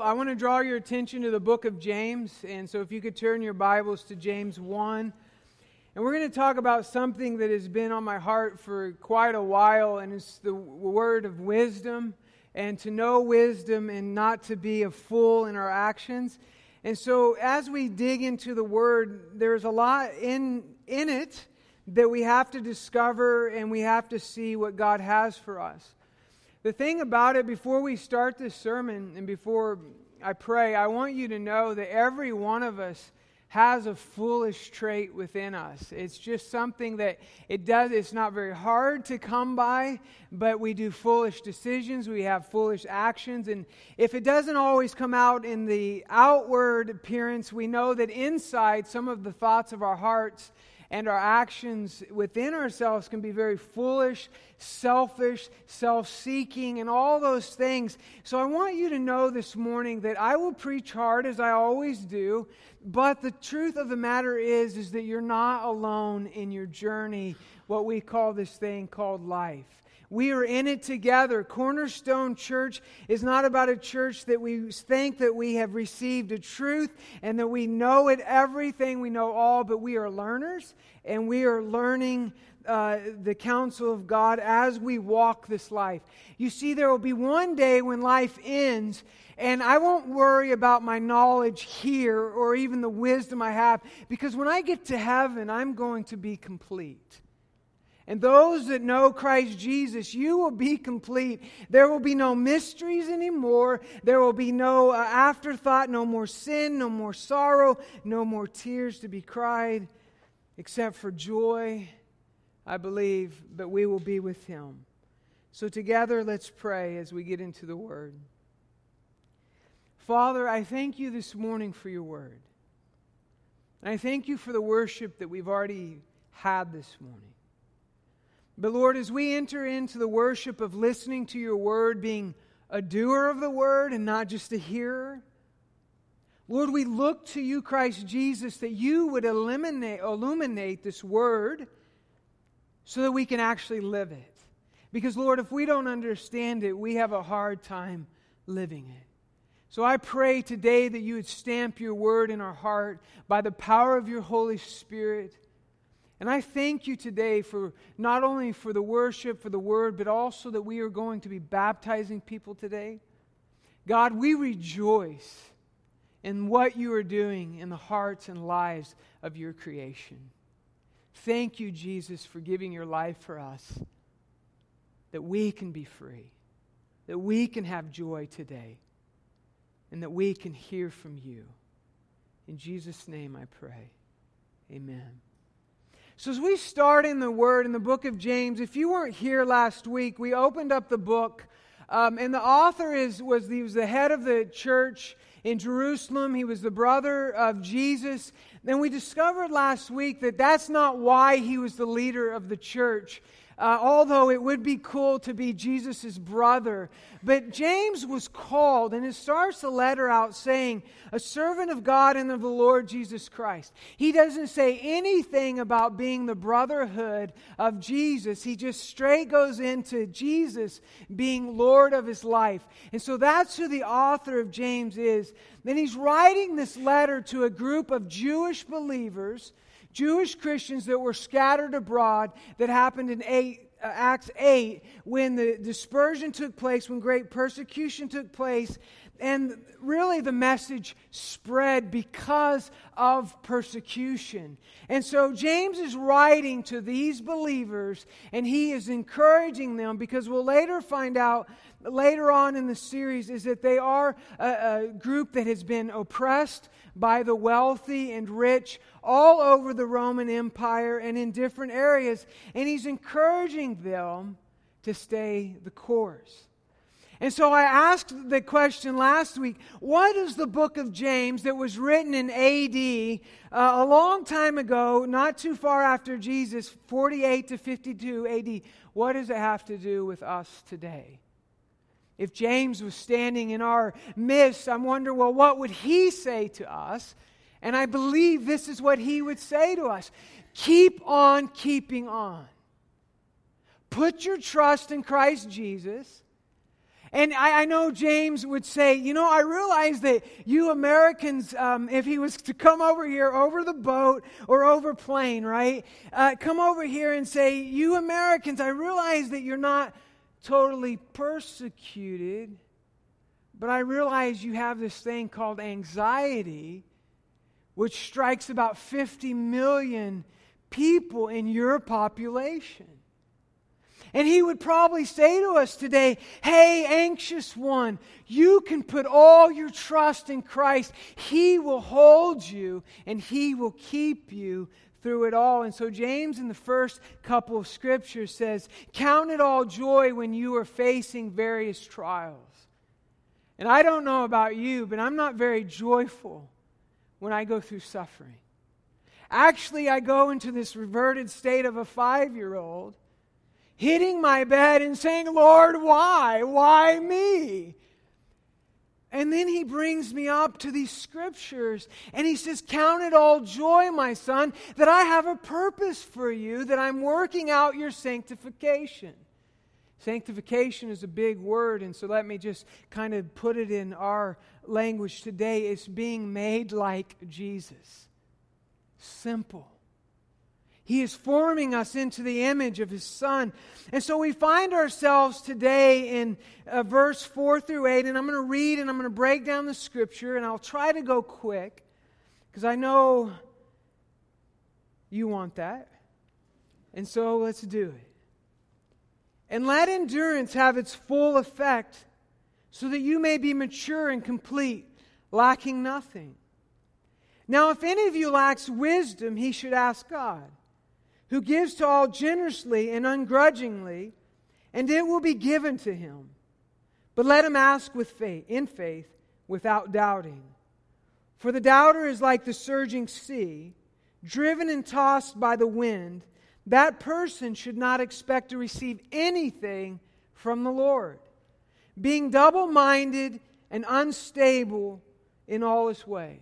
I want to draw your attention to the book of James. And so, if you could turn your Bibles to James 1. And we're going to talk about something that has been on my heart for quite a while, and it's the word of wisdom, and to know wisdom and not to be a fool in our actions. And so, as we dig into the word, there's a lot in, in it that we have to discover, and we have to see what God has for us. The thing about it, before we start this sermon and before I pray, I want you to know that every one of us has a foolish trait within us. It's just something that it does, it's not very hard to come by, but we do foolish decisions, we have foolish actions. And if it doesn't always come out in the outward appearance, we know that inside some of the thoughts of our hearts and our actions within ourselves can be very foolish, selfish, self seeking, and all those things. So I want you to know this morning that I will preach hard as I always do, but the truth of the matter is, is that you're not alone in your journey, what we call this thing called life. We are in it together. Cornerstone Church is not about a church that we think that we have received a truth and that we know it everything, we know all, but we are learners and we are learning uh, the counsel of God as we walk this life. You see, there will be one day when life ends, and I won't worry about my knowledge here or even the wisdom I have, because when I get to heaven, I'm going to be complete. And those that know Christ Jesus, you will be complete. There will be no mysteries anymore. There will be no uh, afterthought, no more sin, no more sorrow, no more tears to be cried, except for joy, I believe, but we will be with Him. So, together, let's pray as we get into the Word. Father, I thank you this morning for your Word. And I thank you for the worship that we've already had this morning. But Lord, as we enter into the worship of listening to your word, being a doer of the word and not just a hearer, Lord, we look to you, Christ Jesus, that you would eliminate, illuminate this word so that we can actually live it. Because, Lord, if we don't understand it, we have a hard time living it. So I pray today that you would stamp your word in our heart by the power of your Holy Spirit and I thank you today for not only for the worship, for the word, but also that we are going to be baptizing people today. God, we rejoice in what you are doing in the hearts and lives of your creation. Thank you, Jesus, for giving your life for us, that we can be free, that we can have joy today, and that we can hear from you. In Jesus' name I pray. Amen. So, as we start in the Word in the book of James, if you weren't here last week, we opened up the book, um, and the author is, was, he was the head of the church in Jerusalem. He was the brother of Jesus. Then we discovered last week that that's not why he was the leader of the church uh, although it would be cool to be Jesus' brother. But James was called, and it starts the letter out saying, a servant of God and of the Lord Jesus Christ. He doesn't say anything about being the brotherhood of Jesus. He just straight goes into Jesus being Lord of his life. And so that's who the author of James is. Then he's writing this letter to a group of Jewish believers Jewish Christians that were scattered abroad that happened in eight, uh, Acts 8 when the dispersion took place, when great persecution took place, and really the message spread because of persecution. And so James is writing to these believers and he is encouraging them because we'll later find out later on in the series is that they are a, a group that has been oppressed by the wealthy and rich all over the Roman Empire and in different areas. And he's encouraging them to stay the course. And so I asked the question last week what is the book of James that was written in AD uh, a long time ago, not too far after Jesus, 48 to 52 AD? What does it have to do with us today? If James was standing in our midst, I'm wondering, well, what would he say to us? And I believe this is what he would say to us keep on keeping on. Put your trust in Christ Jesus And I, I, know James would say, you know, I realize that you Americans, um, if he was to come over here over the boat or over plane, right? Uh, come over here and say, you Americans, I realize that you're not totally persecuted, but I realize you have this thing called anxiety, which strikes about 50 million people in your population. And he would probably say to us today, Hey, anxious one, you can put all your trust in Christ. He will hold you and he will keep you through it all. And so, James, in the first couple of scriptures, says, Count it all joy when you are facing various trials. And I don't know about you, but I'm not very joyful when I go through suffering. Actually, I go into this reverted state of a five year old hitting my bed and saying, Lord, why? Why me? And then he brings me up to these scriptures and he says, Count it all joy, my son, that I have a purpose for you, that I'm working out your sanctification. Sanctification is a big word, and so let me just kind of put it in our language today. It's being made like Jesus. Simple. He is forming us into the image of His Son. And so we find ourselves today in uh, verse 4 through 8, and I'm going to read and I'm going to break down the scripture, and I'll try to go quick because I know you want that. And so let's do it. And let endurance have its full effect so that you may be mature and complete, lacking nothing. Now, if any of you lacks wisdom, he should ask God who gives to all generously and ungrudgingly, and it will be given to him. But let him ask with faith, in faith, without doubting. For the doubter is like the surging sea, driven and tossed by the wind. That person should not expect to receive anything from the Lord, being double minded and unstable in all his ways.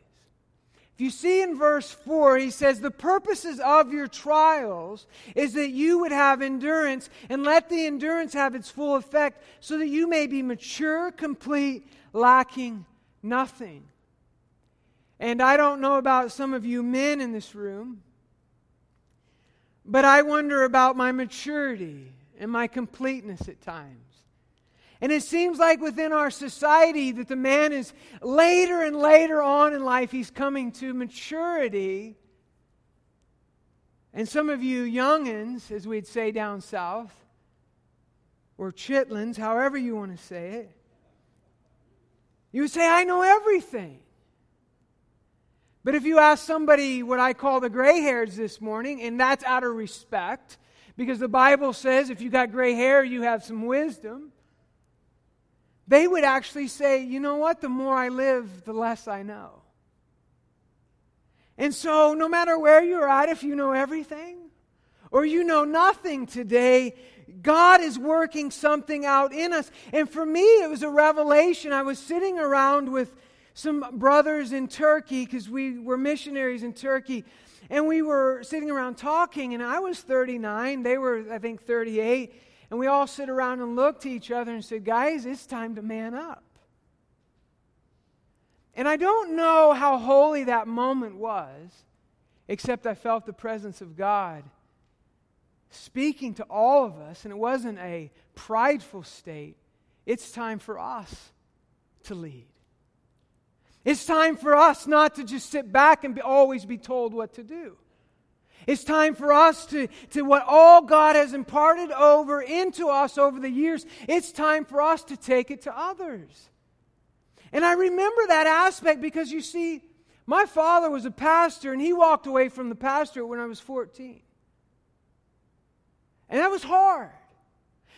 If you see in verse 4, he says, The purposes of your trials is that you would have endurance, and let the endurance have its full effect, so that you may be mature, complete, lacking nothing. And I don't know about some of you men in this room, but I wonder about my maturity and my completeness at times. And it seems like within our society that the man is later and later on in life, he's coming to maturity. And some of you youngins, as we'd say down south, or chitlins, however you want to say it, you would say, I know everything. But if you ask somebody what I call the gray hairs this morning, and that's out of respect, because the Bible says if you got gray hair, you have some wisdom they would actually say, you know what? The more I live, the less I know. And so, no matter where you're at, if you know everything or you know nothing today, God is working something out in us. And for me, it was a revelation. I was sitting around with some brothers in Turkey because we were missionaries in Turkey. And we were sitting around talking, and I was 39. They were, I think, 38. And we all sit around and look to each other and said, Guys, it's time to man up. And I don't know how holy that moment was, except I felt the presence of God speaking to all of us, and it wasn't a prideful state. It's time for us to lead. It's time for us not to just sit back and be, always be told what to do. It's time for us to, to what all God has imparted over into us over the years, it's time for us to take it to others. And I remember that aspect because you see, my father was a pastor and he walked away from the pastor when I was 14. And that was hard.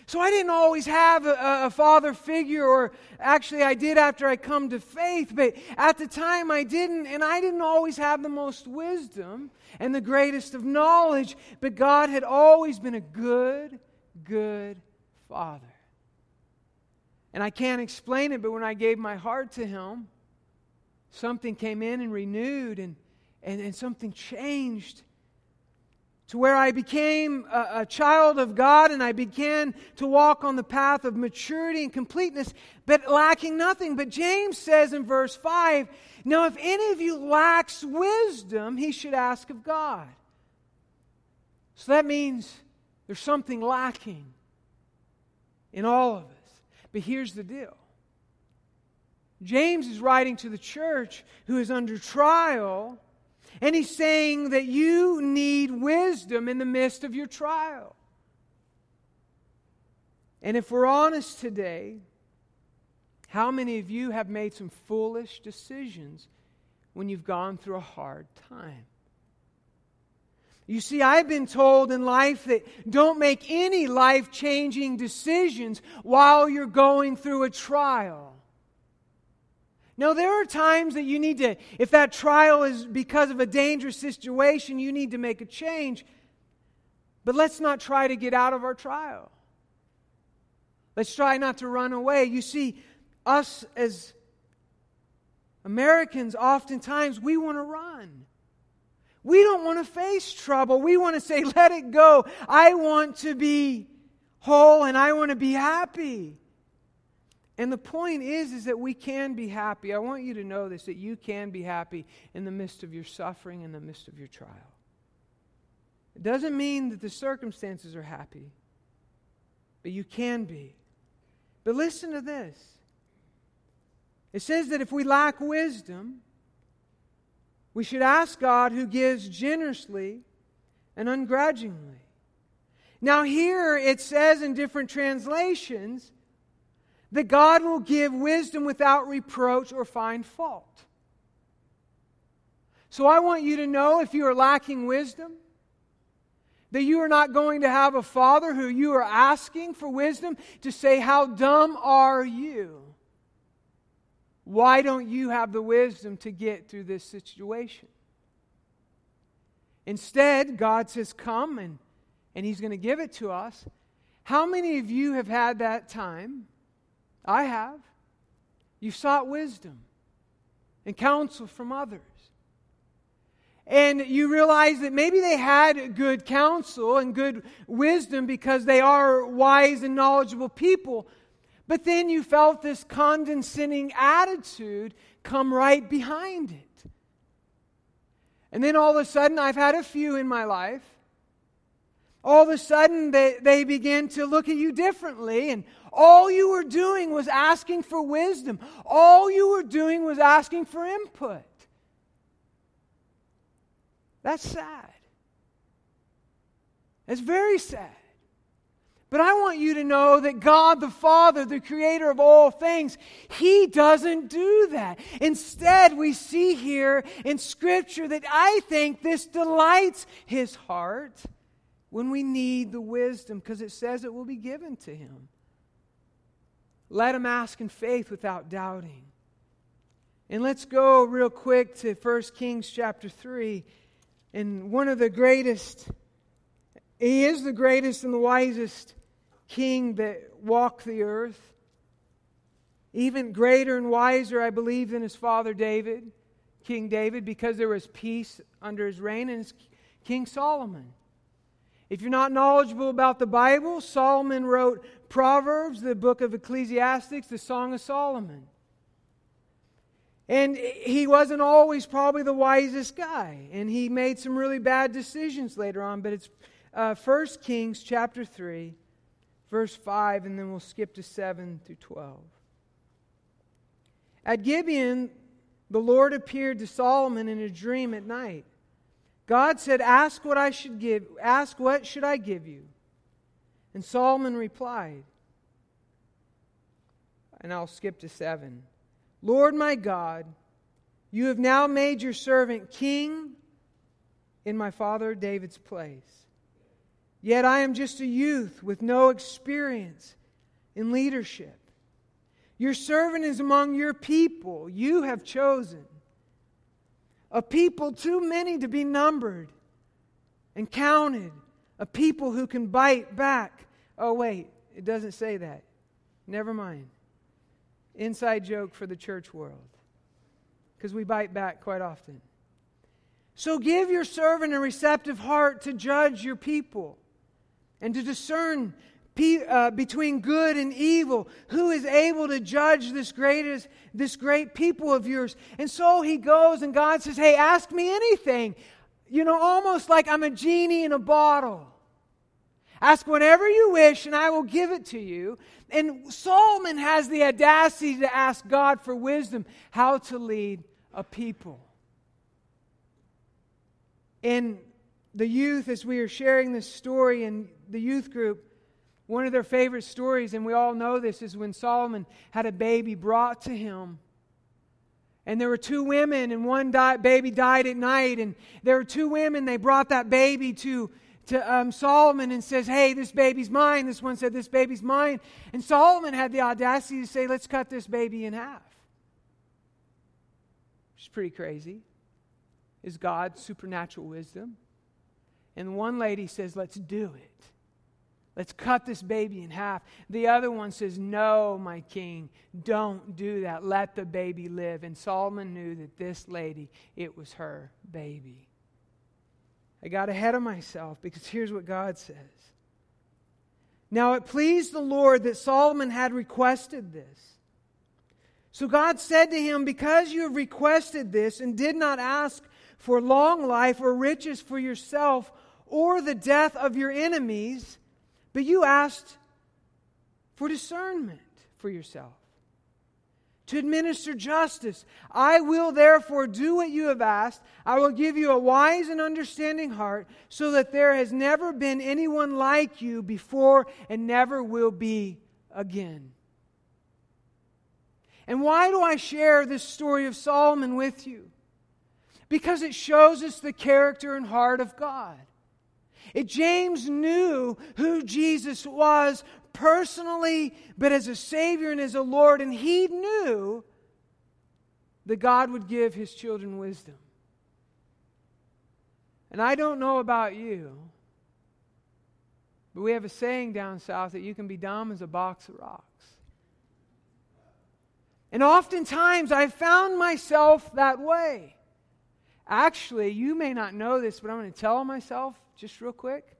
So I didn't always have a, a, father figure, or actually I did after I come to faith, but at the time I didn't, and I didn't always have the most wisdom and the greatest of knowledge, but God had always been a good, good father. And I can't explain it, but when I gave my heart to Him, something came in and renewed, and, and, and something changed. To where I became a, a, child of God and I began to walk on the path of maturity and completeness, but lacking nothing. But James says in verse 5 Now, if any of you lacks wisdom, he should ask of God. So that means there's something lacking in all of us. But here's the deal James is writing to the church who is under trial and he's saying that you need wisdom in the midst of your trial. And if we're honest today, how many of you have made some foolish decisions when you've gone through a hard time? You see, I've been told in life that don't make any life changing decisions while you're going through a trial. No, there are times that you need to, if that trial is because of a dangerous situation, you need to make a change. But let's not try to get out of our trial. Let's try not to run away. You see, us as Americans, oftentimes we want to run. We don't want to face trouble. We want to say, let it go. I want to be whole and I want to be happy. And the point is is that we can be happy. I want you to know this that you can be happy in the midst of your suffering in the midst of your trial. It doesn't mean that the circumstances are happy, but you can be. But listen to this. It says that if we lack wisdom, we should ask God who gives generously and ungrudgingly. Now, here it says in different translations that God will give wisdom without reproach or find fault. So I want you to know if you are lacking wisdom, that you are not going to have a father who you are asking for wisdom to say, How dumb are you? Why don't you have the wisdom to get through this situation? Instead, God says, Come and, and He's going to give it to us. How many of you have had that time I have. You've sought wisdom and counsel from others. And you realize that maybe they had good counsel and good wisdom because they are wise and knowledgeable people. But then you felt this condescending attitude come right behind it. And then all of a sudden, I've had a few in my life all of a sudden they, they begin to look at you differently. And all you were doing was asking for wisdom, all you were doing was asking for input. That's sad. It's very sad. But I want you to know that God the Father, the creator of all things, He doesn't do that. Instead, we see here in Scripture that I think this delights His heart when we need the wisdom because it says it will be given to him. Let him ask in faith without doubting. And let's go real quick to 1 Kings chapter 3. And one of the greatest, he is the greatest and the wisest king that walked the earth. Even greater and wiser, I believe, than his father David, King David, because there was peace under his reign, and King Solomon. If you're not knowledgeable about the Bible, Solomon wrote Proverbs, the book of Ecclesiastics, the Song of Solomon. And he wasn't always probably the wisest guy. And he made some really bad decisions later on. But it's uh, 1 Kings chapter 3, verse 5, and then we'll skip to 7 through 12. At Gibeon, the Lord appeared to Solomon in a dream at night. God said, Ask what I should give, ask what should I give you? And Solomon replied, and I'll skip to seven. Lord my God, you have now made your servant king in my father David's place. Yet I am just a youth with no experience in leadership. Your servant is among your people you have chosen a people too many to be numbered and counted, a people who can bite back. Oh, wait, it doesn't say that. Never mind. Inside joke for the church world, because we bite back quite often. So give your servant a receptive heart to judge your people and to discern pe- uh, between good and evil. Who is able to judge this greatest, this great people of yours? And so he goes, and God says, Hey, ask me anything. You know, almost like I'm a genie in a bottle. Ask whatever you wish, and I will give it to you. And Solomon has the audacity to ask God for wisdom how to lead a people in the youth, as we are sharing this story in the youth group, one of their favorite stories, and we all know this, is when Solomon had a baby brought to him. And there were two women, and one baby died at night. And there were two women, they brought that baby to, to um, Solomon and says, Hey, this baby's mine. This one said, This baby's mine. And Solomon had the audacity to say, Let's cut this baby in half. Which is pretty crazy is God's supernatural wisdom. And one lady says, Let's do it. Let's cut this baby in half. The other one says, No, my king, don't do that. Let the baby live. And Solomon knew that this lady, it was her baby. I got ahead of myself because here's what God says. Now it pleased the Lord that Solomon had requested this. So God said to him, Because you have requested this and did not ask for long life or riches for yourself or the death of your enemies, but you asked for discernment for yourself, to administer justice. I will therefore do what you have asked. I will give you a wise and understanding heart, so that there has never been anyone like you before and never will be again. And why do I share this story of Solomon with you? Because it shows us the character and heart of God. It, James knew who Jesus was personally, but as a Savior and as a Lord, and he knew that God would give his children wisdom. And I don't know about you, but we have a saying down south that you can be dumb as a box of rocks. And oftentimes I've found myself that way. Actually, you may not know this, but I'm going to tell myself just real quick.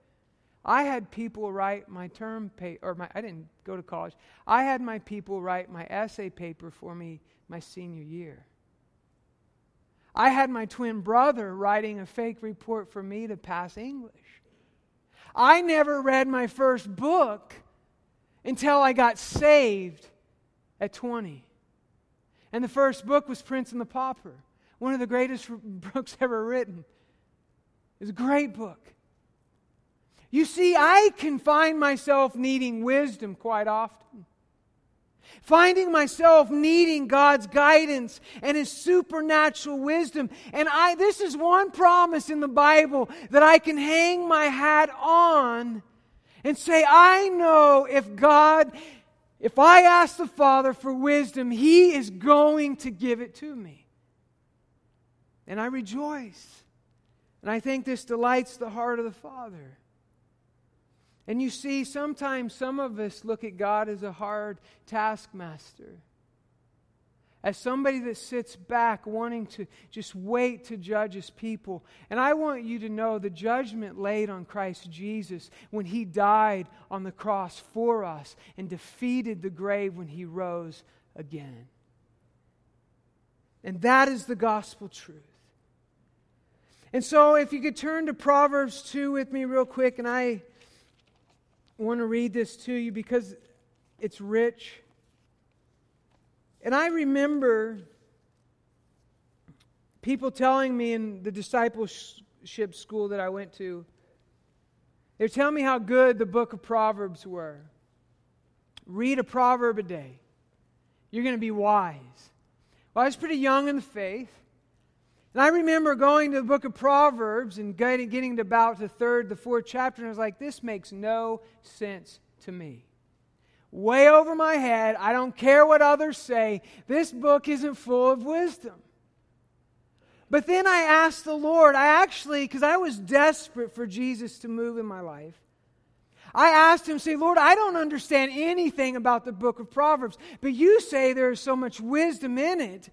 I had people write my term paper, or my, I didn't go to college. I had my people write my essay paper for me my senior year. I had my twin brother writing a fake report for me to pass English. I never read my first book until I got saved at 20. And the first book was Prince and the Pauper one of the greatest books ever written. It's a great book. You see, I can find myself needing wisdom quite often. Finding myself needing God's guidance and His supernatural wisdom. And I, this is one promise in the Bible that I can hang my hat on and say, I know if God, if I ask the Father for wisdom, He is going to give it to me and I rejoice. And I think this delights the heart of the Father. And you see, sometimes some of us look at God as a hard taskmaster, as somebody that sits back wanting to just wait to judge his people. And I want you to know the judgment laid on Christ Jesus when he died on the cross for us and defeated the grave when he rose again. And that is the gospel truth. And so, if you could turn to Proverbs 2 with me, real quick, and I want to read this to you because it's rich. And I remember people telling me in the discipleship school that I went to, they were telling me how good the book of Proverbs were. Read a proverb a day, you're going to be wise. Well, I was pretty young in the faith. And I remember going to the book of Proverbs and getting, getting to about the third, the fourth chapter, and I was like, this makes no sense to me. Way over my head. I don't care what others say. This book isn't full of wisdom. But then I asked the Lord, I actually, because I was desperate for Jesus to move in my life, I asked him, say, Lord, I don't understand anything about the book of Proverbs, but you say there is so much wisdom in it.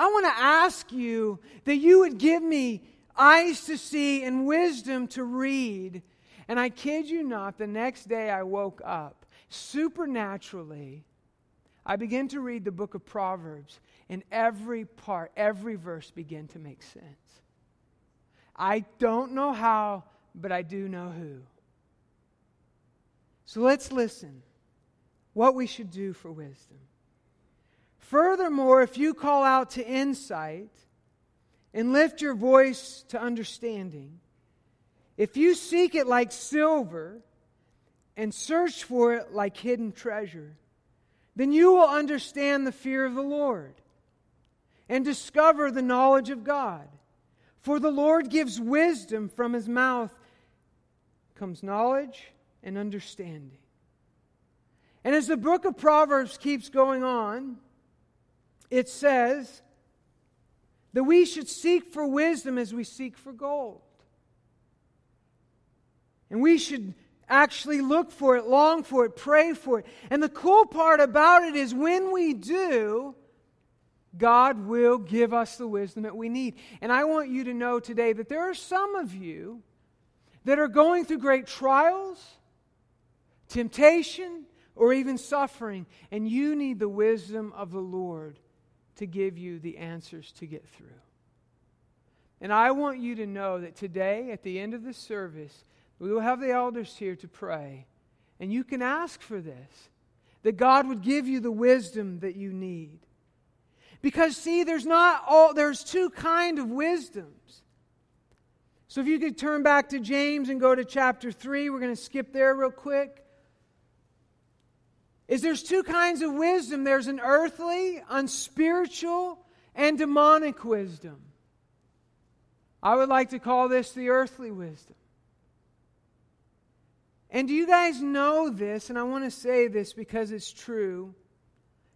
I want to ask you that you would give me eyes to see, and wisdom to read. And I kid you not, the next day I woke up supernaturally. I began to read the book of Proverbs, and every part, every verse began to make sense. I don't know how, but I do know who. So let's listen what we should do for wisdom. Furthermore, if you call out to insight and lift your voice to understanding, if you seek it like silver and search for it like hidden treasure, then you will understand the fear of the Lord and discover the knowledge of God. For the Lord gives wisdom from his mouth comes knowledge and understanding. And as the book of Proverbs keeps going on, it says that we should seek for wisdom as we seek for gold. And we should actually look for it, long for it, pray for it. And the cool part about it is when we do, God will give us the wisdom that we need. And I want you to know today that there are some of you that are going through great trials, temptation, or even suffering, and you need the wisdom of the Lord to give you the answers to get through. And I want you to know that today, at the end of the service, we will have the elders here to pray. And you can ask for this that God would give you the wisdom that you need. Because see, there's not all there's two kind of wisdoms. So if you could turn back to James and go to chapter 3, we're going to skip there real quick is there's two kinds of wisdom there's an earthly, unspiritual, and demonic wisdom. I would like to call this the earthly wisdom. And do you guys know this? And I want to say this because it's true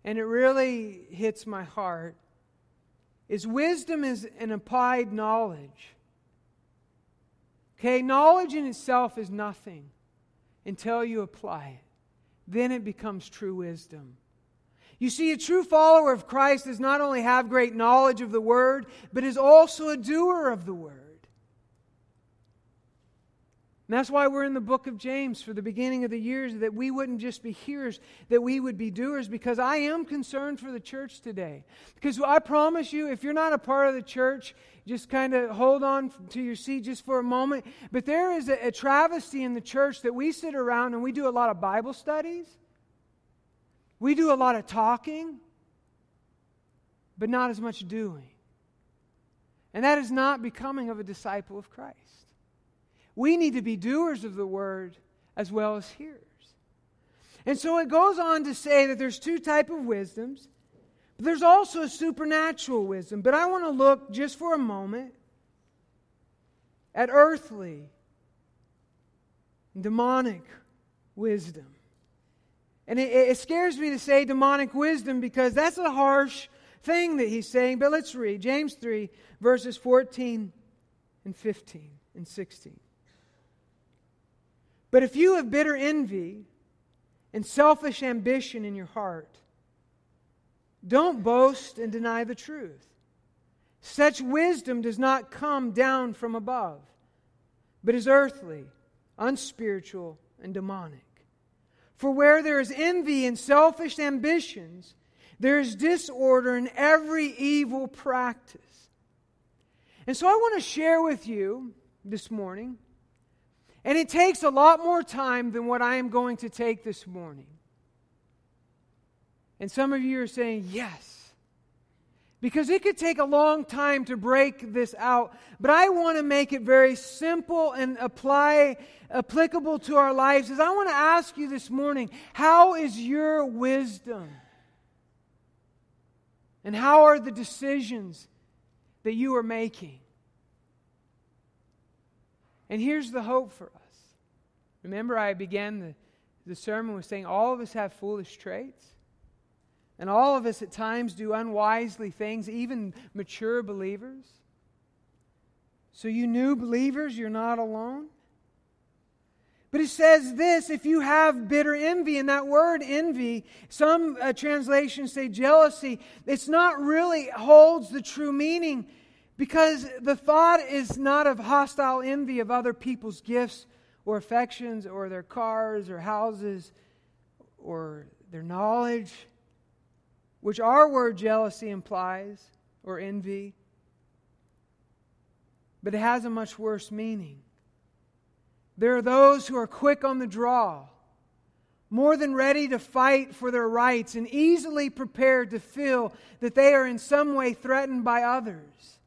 and it really hits my heart. Is wisdom is an applied knowledge. Okay, knowledge in itself is nothing until you apply it then it becomes true wisdom. You see, a true follower of Christ does not only have great knowledge of the Word, but is also a doer of the Word. And that's why we're in the book of James for the beginning of the years, that we wouldn't just be hearers, that we would be doers, because I am concerned for the church today. Because I promise you, if you're not a part of the church, just kind of hold on to your seat just for a moment. But there is a, a travesty in the church that we sit around and we do a lot of Bible studies, we do a lot of talking, but not as much doing. And that is not becoming of a disciple of Christ. We need to be doers of the word as well as hearers. And so it goes on to say that there's two type of wisdoms. But there's also a supernatural wisdom. But I want to look just for a moment at earthly, demonic wisdom. And it, it, scares me to say demonic wisdom because that's a harsh thing that he's saying. But let's read James 3, verses 14 and 15 and 16. But if you have bitter envy and selfish ambition in your heart, don't boast and deny the truth. Such wisdom does not come down from above, but is earthly, unspiritual, and demonic. For where there is envy and selfish ambitions, there is disorder in every evil practice. And so I want to share with you this morning and it takes a lot more time than what I am going to take this morning. And some of you are saying, yes. Because it could take a long time to break this out. But I want to make it very simple and apply applicable to our lives. Is I want to ask you this morning, how is your wisdom? And how are the decisions that you are making? And here's the hope for us. Remember, I began the, the sermon with saying all of us have foolish traits. And all of us at times do unwisely things, even mature believers. So, you new believers, you're not alone. But it says this if you have bitter envy, and that word envy, some uh, translations say jealousy, it's not really holds the true meaning Because the thought is not of hostile envy of other people's gifts or affections or their cars or houses or their knowledge, which our word jealousy implies, or envy. But it has a much worse meaning. There are those who are quick on the draw, more than ready to fight for their rights, and easily prepared to feel that they are in some way threatened by others.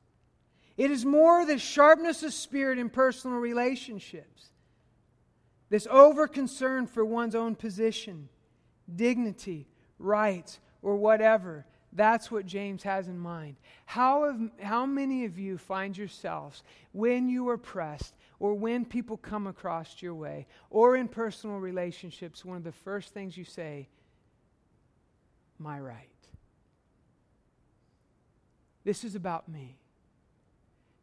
It is more the sharpness of spirit in personal relationships, this over concern for one's own position, dignity, rights, or whatever. That's what James has in mind. How, have, how many of you find yourselves when you are pressed or when people come across your way or in personal relationships, one of the first things you say, my right? This is about me.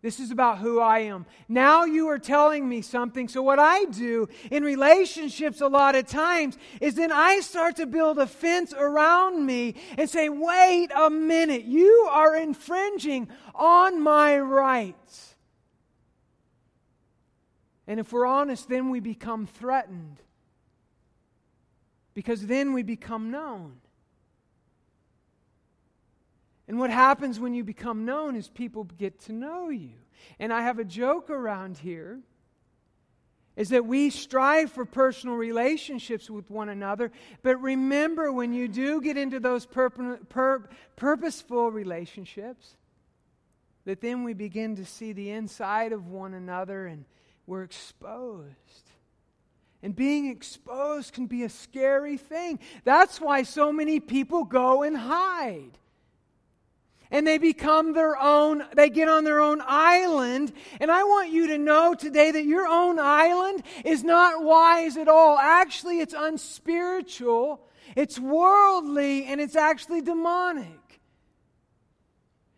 This is about who I am. Now you are telling me something. So, what I do in relationships a lot of times is then I start to build a fence around me and say, wait a minute, you are infringing on my rights. And if we're honest, then we become threatened because then we become known. And what happens when you become known is people get to know you. And I have a joke around here is that we strive for personal relationships with one another, but remember when you do get into those pur- pur- purposeful relationships, that then we begin to see the inside of one another and we're exposed. And being exposed can be a scary thing. That's why so many people go and hide and they become their own, they get on their own island. And I want you to know today that your own island is not wise at all. Actually, it's unspiritual, it's worldly, and it's actually demonic.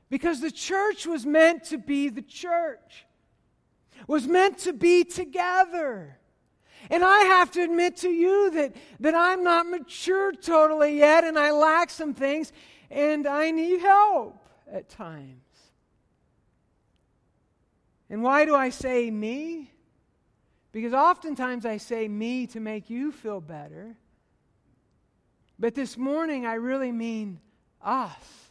Because the church was meant to be the church, was meant to be together. And I have to admit to you that, that I'm not mature totally yet, and I lack some things, and I need help at times. And why do I say me? Because oftentimes I say me to make you feel better. But this morning I really mean us.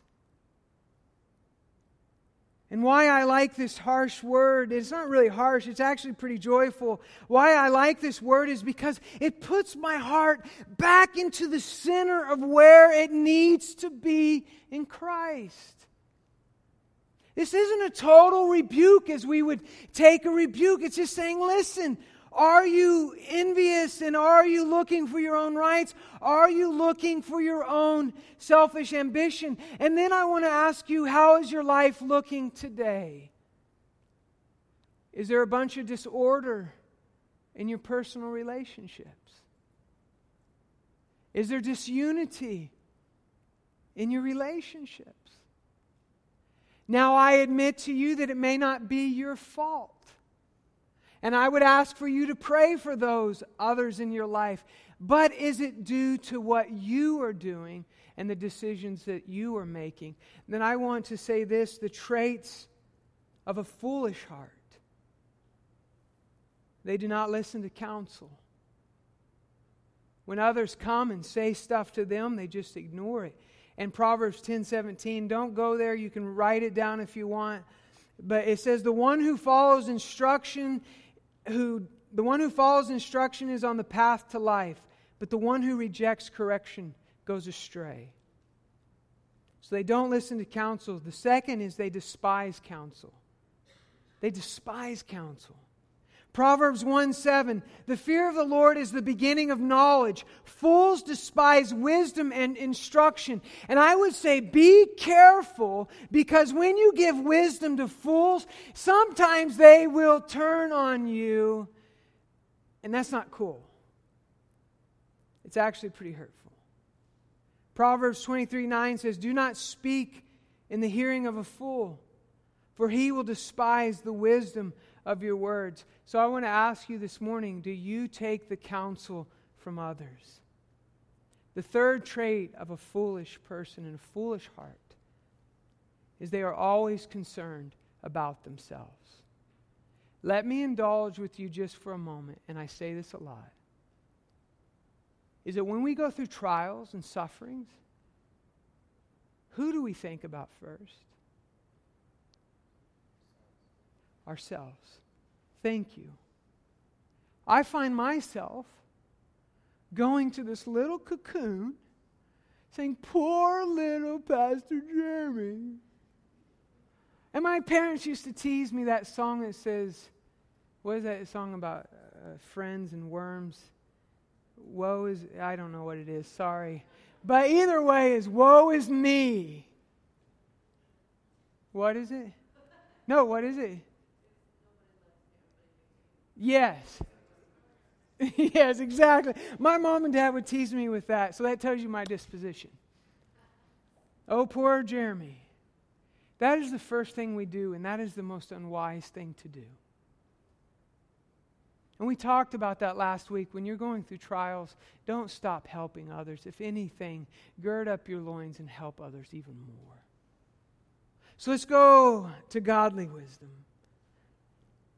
And why I like this harsh word, it's not really harsh, it's actually pretty joyful. Why I like this word is because it puts my heart back into the center of where it needs to be in Christ. This isn't a total rebuke as we would take a rebuke. It's just saying, listen, are you envious and are you looking for your own rights? Are you looking for your own selfish ambition? And then I want to ask you, how is your life looking today? Is there a bunch of disorder in your personal relationships? Is there disunity in your relationships? Now, I admit to you that it may not be your fault. And I would ask for you to pray for those others in your life. But is it due to what you are doing and the decisions that you are making? Then I want to say this the traits of a foolish heart. They do not listen to counsel. When others come and say stuff to them, they just ignore it and Proverbs 10 17. Don't go there. You can write it down if you want. But it says, The one who follows instruction, who the one who follows instruction is on the path to life, but the one who rejects correction goes astray. So they don't listen to counsel. The second is they despise counsel. They despise counsel. Proverbs 1 7, the fear of the Lord is the beginning of knowledge. Fools despise wisdom and instruction. And I would say, be careful because when you give wisdom to fools, sometimes they will turn on you. And that's not cool. It's actually pretty hurtful. Proverbs 23 9 says, Do not speak in the hearing of a fool, for he will despise the wisdom of your words. So I want to ask you this morning do you take the counsel from others? The third trait of a foolish person and a foolish heart is they are always concerned about themselves. Let me indulge with you just for a moment, and I say this a lot. Is that when we go through trials and sufferings, who do we think about first? Ourselves. Thank you. I find myself going to this little cocoon saying, Poor little Pastor Jeremy. And my parents used to tease me that song that says, What is that song about? Uh, friends and worms. Woe is, I don't know what it is, sorry. But either way is woe is me. What is it? No, what is it? Yes. yes, exactly. My mom and dad would tease me with that, so that tells you my disposition. Oh, poor Jeremy. That is the first thing we do, and that is the most unwise thing to do. And we talked about that last week. When you're going through trials, don't stop helping others. If anything, gird up your loins and help others even more. So let's go to godly wisdom.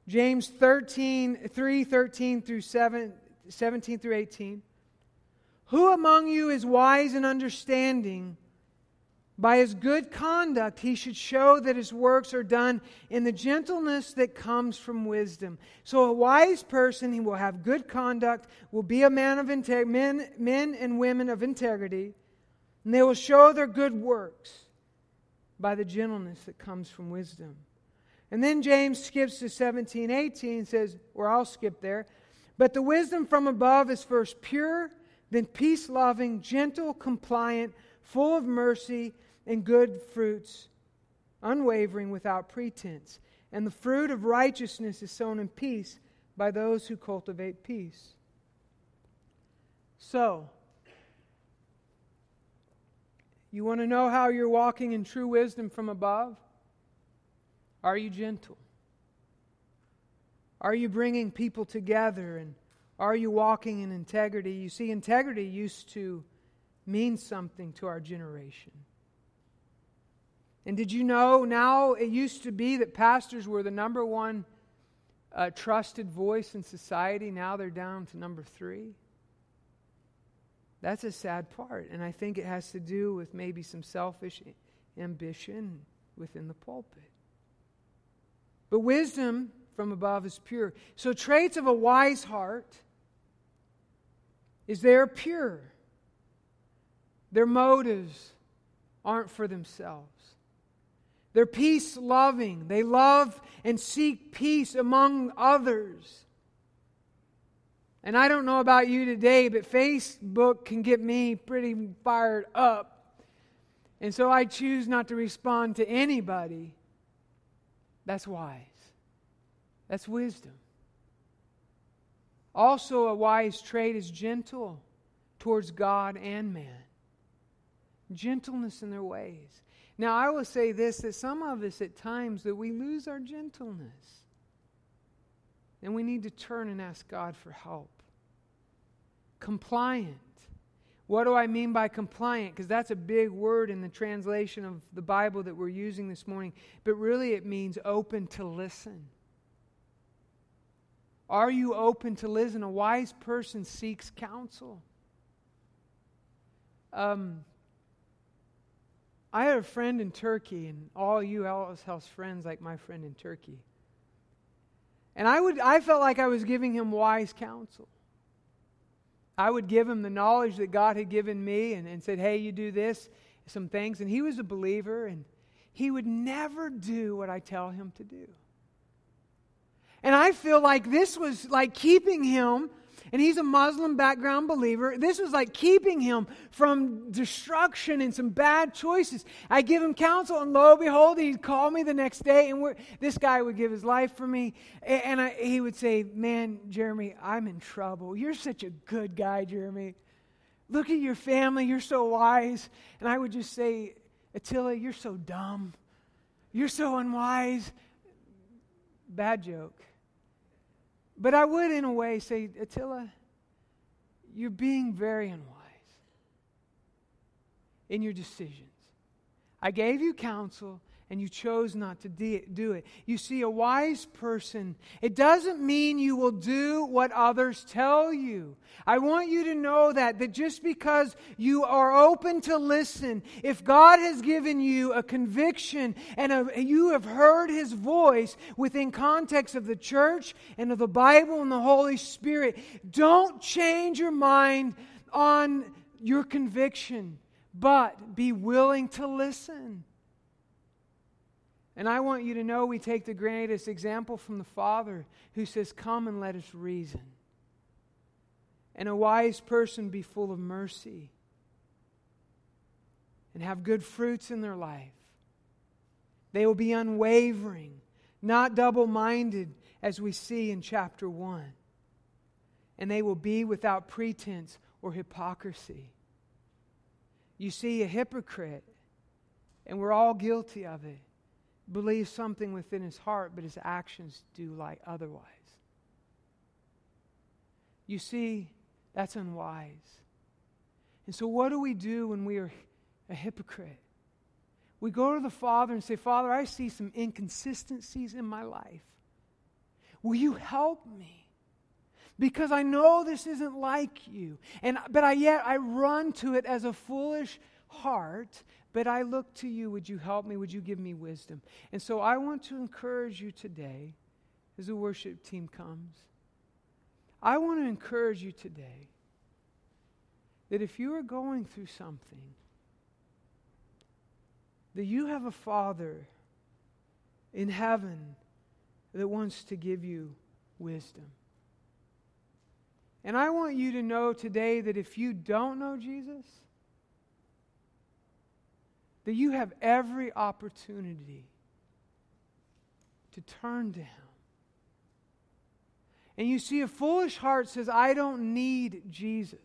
James 13, 3, 13 through 7, 17 through 18. Who among you is wise and understanding? By his good conduct, he should show that his works are done in the gentleness that comes from wisdom. So, a wise person, he will have good conduct, will be a man of integrity, men, men and women of integrity, and they will show their good works by the gentleness that comes from wisdom. And then James skips to 17, 18, says, or I'll skip there. But the wisdom from above is first pure, then peace loving, gentle, compliant, full of mercy and good fruits, unwavering without pretense. And the fruit of righteousness is sown in peace by those who cultivate peace. So, you want to know how you're walking in true wisdom from above? Are you gentle? Are you bringing people together and are you walking in integrity? You see, integrity used to mean something to our generation. And did you know now it used to be that pastors were the number one uh, trusted voice in society? Now they're down to number three. That's a sad part. And I think it has to do with maybe some selfish ambition within the pulpit. But wisdom from above is pure. So, traits of a wise heart is they're pure. Their motives aren't for themselves. They're peace loving. They love and seek peace among others. And I don't know about you today, but Facebook can get me pretty fired up. And so I choose not to respond to anybody. That's wise. That's wisdom. Also, a wise trait is gentle towards God and man. Gentleness in their ways. Now, I will say this that some of us at times that we lose our gentleness. And we need to turn and ask God for help. Compliant. What do I mean by compliant? Because that's a big word in the translation of the Bible that we're using this morning. But really, it means open to listen. Are you open to listen? A wise person seeks counsel. Um, I had a friend in Turkey, and all you Alice House friends like my friend in Turkey. And I, would, I felt like I was giving him wise counsel. I would give him the knowledge that God had given me and, and said, hey, you do this, some things. And he was a believer, and he would never do what I tell him to do. And I feel like this was like keeping him and he's a Muslim background believer. This was like keeping him from destruction and some bad choices. I give him counsel, and lo and behold, he'd call me the next day, and this guy would give his life for me. And I, he would say, Man, Jeremy, I'm in trouble. You're such a good guy, Jeremy. Look at your family. You're so wise. And I would just say, Attila, you're so dumb. You're so unwise. Bad joke. But I would, in a way, say, Attila, you're being very unwise in your decisions. I gave you counsel, and you chose not to do it. You see, a wise person, it doesn't mean you will do what others tell you. I want you to know that, that just because you are open to listen, if God has given you a conviction and a, you have heard His voice within context of the church and of the Bible and the Holy Spirit, don't change your mind on your conviction, but be willing to listen. And I want you to know we take the greatest example from the Father who says, Come and let us reason. And a wise person be full of mercy and have good fruits in their life. They will be unwavering, not double minded, as we see in chapter 1. And they will be without pretense or hypocrisy. You see, a hypocrite, and we're all guilty of it believes something within his heart, but his actions do like otherwise. You see, that's unwise. And so, what do we do when we are a hypocrite? We go to the Father and say, Father, I see some inconsistencies in my life. Will you help me? Because I know this isn't like you. And, but I, yet I run to it as a foolish heart but I look to you. Would you help me? Would you give me wisdom? And so I want to encourage you today as the worship team comes. I want to encourage you today that if you are going through something, that you have a Father in heaven that wants to give you wisdom. And I want you to know today that if you don't know Jesus, that you have every opportunity to turn to Him. And you see, a foolish heart says, I don't need Jesus.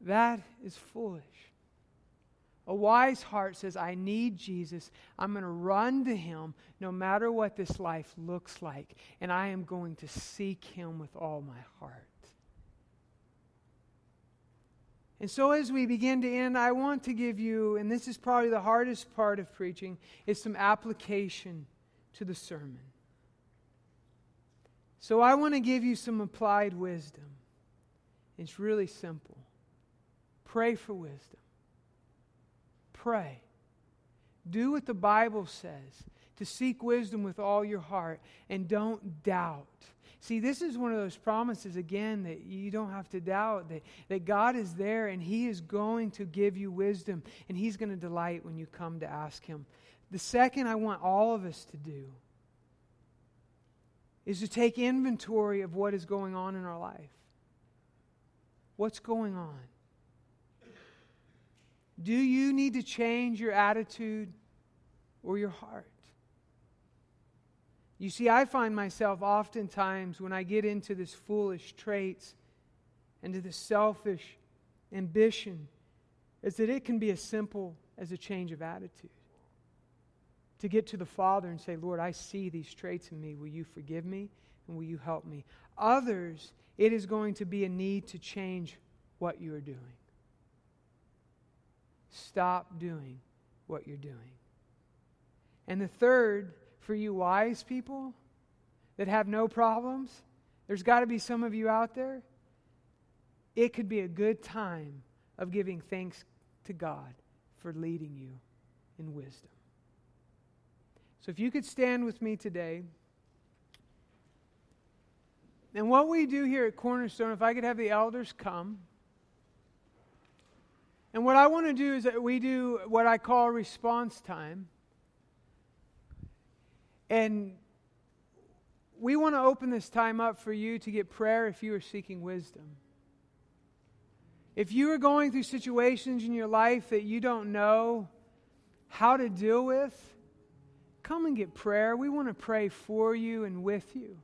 That is foolish. A wise heart says, I need Jesus. I'm going to run to him no matter what this life looks like. And I am going to seek him with all my heart. And so, as we begin to end, I want to give you, and this is probably the hardest part of preaching, is some application to the sermon. So, I want to give you some applied wisdom. It's really simple. Pray for wisdom. Pray. Do what the Bible says to seek wisdom with all your heart and don't doubt. See, this is one of those promises, again, that you don't have to doubt that, that God is there and He is going to give you wisdom and He's going to delight when you come to ask Him. The second I want all of us to do is to take inventory of what is going on in our life. What's going on? Do you need to change your attitude or your heart? You see, I find myself oftentimes when I get into this foolish traits and to this selfish ambition, is that it can be as simple as a change of attitude. To get to the Father and say, Lord, I see these traits in me. Will you forgive me and will you help me? Others, it is going to be a need to change what you are doing. Stop doing what you're doing. And the third for you wise people that have no problems, there's got to be some of you out there. It could be a good time of giving thanks to God for leading you in wisdom. So if you could stand with me today. And what we do here at Cornerstone, if I could have the elders come. And what I want to do is that we do what I call response time. And we want to open this time up for you to get prayer if you are seeking wisdom. If you are going through situations in your life that you don't know how to deal with, come and get prayer. We want to pray for you and with you.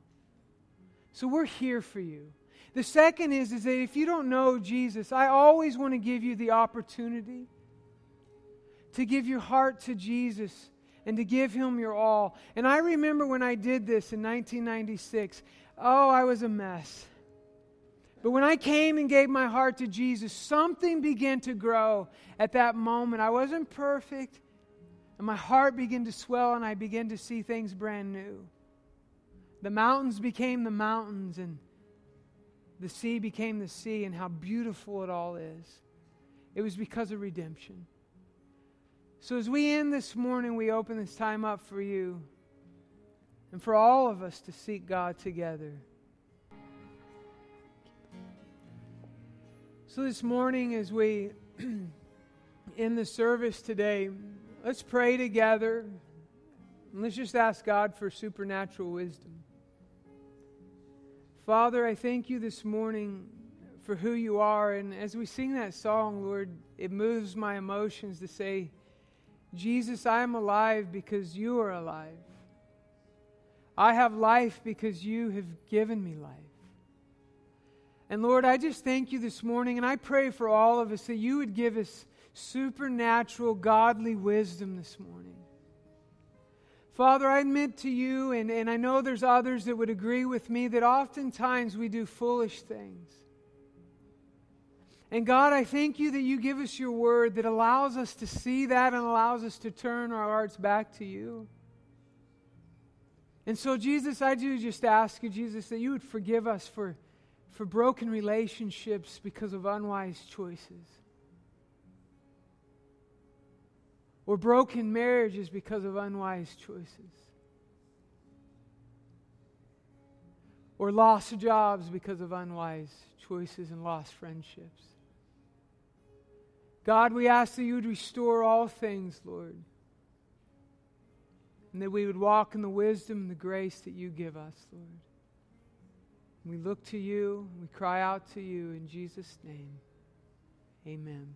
So we're here for you. The second is, is that if you don't know Jesus, I always want to give you the opportunity to give your heart to Jesus and to give Him your all. And I remember when I did this in 1996, oh, I was a mess. But when I came and gave my heart to Jesus, something began to grow at that moment. I wasn't perfect, and my heart began to swell, and I began to see things brand new. The mountains became the mountains, and the sea became the sea, and how beautiful it all is. It was because of redemption. So, as we end this morning, we open this time up for you and for all of us to seek God together. So, this morning, as we end the service today, let's pray together. And let's just ask God for supernatural wisdom. Father, I thank you this morning for who you are. And as we sing that song, Lord, it moves my emotions to say, Jesus, I am alive because you are alive. I have life because you have given me life. And Lord, I just thank you this morning, and I pray for all of us that you would give us supernatural, godly wisdom this morning. Father, I admit to you, and, and I know there's others that would agree with me, that oftentimes we do foolish things. And God, I thank you that you give us your word that allows us to see that and allows us to turn our hearts back to you. And so, Jesus, I do just ask you, Jesus, that you would forgive us for for broken relationships because of unwise choices, or broken marriages because of unwise choices, or lost jobs because of unwise choices and lost friendships. God, we ask that you would restore all things, Lord, and that we would walk in the wisdom and the grace that you give us, Lord. We look to you, we cry out to you in Jesus' name. Amen.